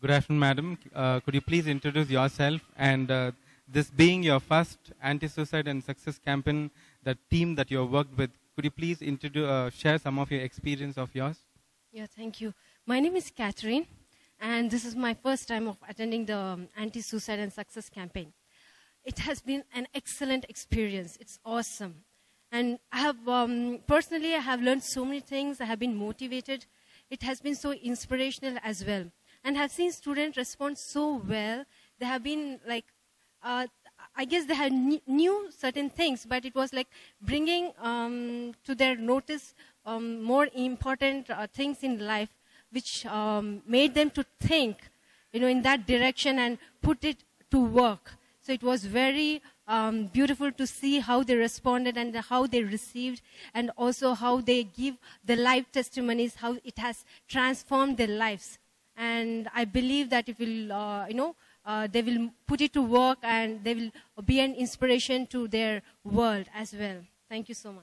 Good afternoon, madam. Uh, could you please introduce yourself and uh, this being your first anti-suicide and success campaign, the team that you have worked with, could you please introduce, uh, share some of your experience of yours? Yeah, thank you. My name is Kathryn, and this is my first time of attending the um, anti-suicide and success campaign. It has been an excellent experience. It's awesome. And I have, um, personally, I have learned so many things. I have been motivated. It has been so inspirational as well. And have seen students respond so well. They have been like, uh, I guess they had kn- knew certain things, but it was like bringing um, to their notice um, more important uh, things in life, which um, made them to think, you know, in that direction and put it to work. So it was very um, beautiful to see how they responded and how they received, and also how they give the life testimonies, how it has transformed their lives. And I believe that it will, uh, you know, uh, they will put it to work and they will be an inspiration to their world as well. Thank you so much.